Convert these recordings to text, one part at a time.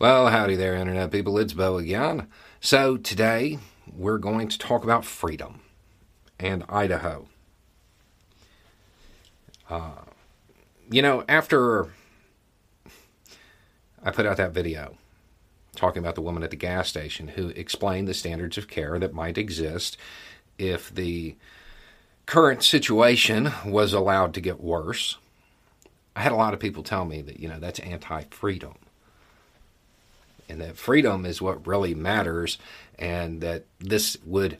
Well, howdy there, Internet people. It's Bo again. So, today we're going to talk about freedom and Idaho. Uh, you know, after I put out that video talking about the woman at the gas station who explained the standards of care that might exist if the current situation was allowed to get worse, I had a lot of people tell me that, you know, that's anti freedom and that freedom is what really matters, and that this would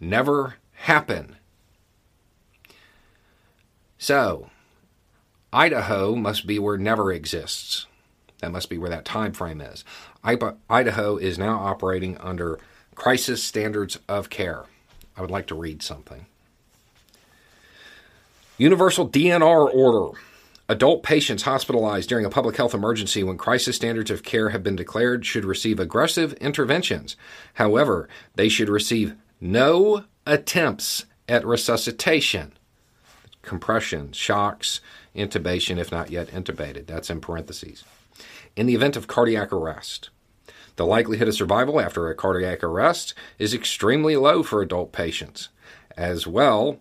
never happen. So, Idaho must be where never exists. That must be where that time frame is. Idaho is now operating under crisis standards of care. I would like to read something. Universal DNR order Adult patients hospitalized during a public health emergency when crisis standards of care have been declared should receive aggressive interventions. However, they should receive no attempts at resuscitation, compression, shocks, intubation, if not yet intubated. That's in parentheses. In the event of cardiac arrest, the likelihood of survival after a cardiac arrest is extremely low for adult patients. As well,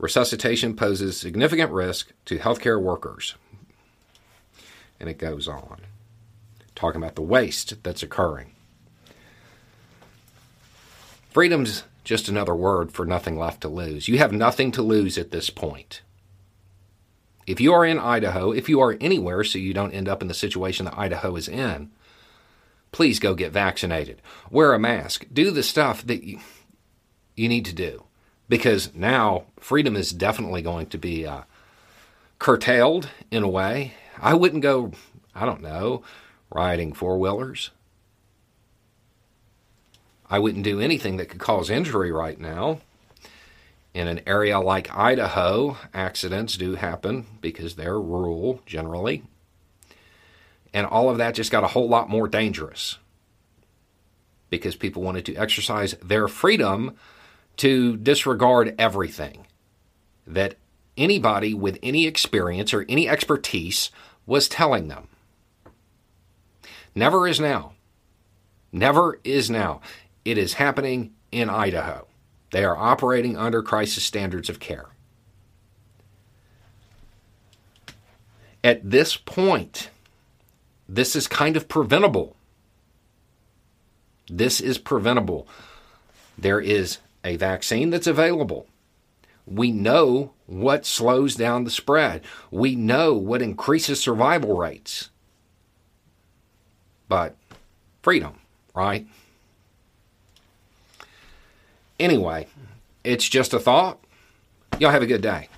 resuscitation poses significant risk to healthcare workers. And it goes on, talking about the waste that's occurring. Freedom's just another word for nothing left to lose. You have nothing to lose at this point. If you are in Idaho, if you are anywhere so you don't end up in the situation that Idaho is in, please go get vaccinated. Wear a mask. Do the stuff that you, you need to do because now freedom is definitely going to be uh, curtailed in a way. I wouldn't go, I don't know, riding four wheelers. I wouldn't do anything that could cause injury right now. In an area like Idaho, accidents do happen because they're rural generally. And all of that just got a whole lot more dangerous because people wanted to exercise their freedom to disregard everything that anybody with any experience or any expertise was telling them. Never is now. Never is now. It is happening in Idaho. They are operating under crisis standards of care. At this point, this is kind of preventable. This is preventable. There is a vaccine that's available. We know what slows down the spread. We know what increases survival rates. But freedom, right? Anyway, it's just a thought. Y'all have a good day.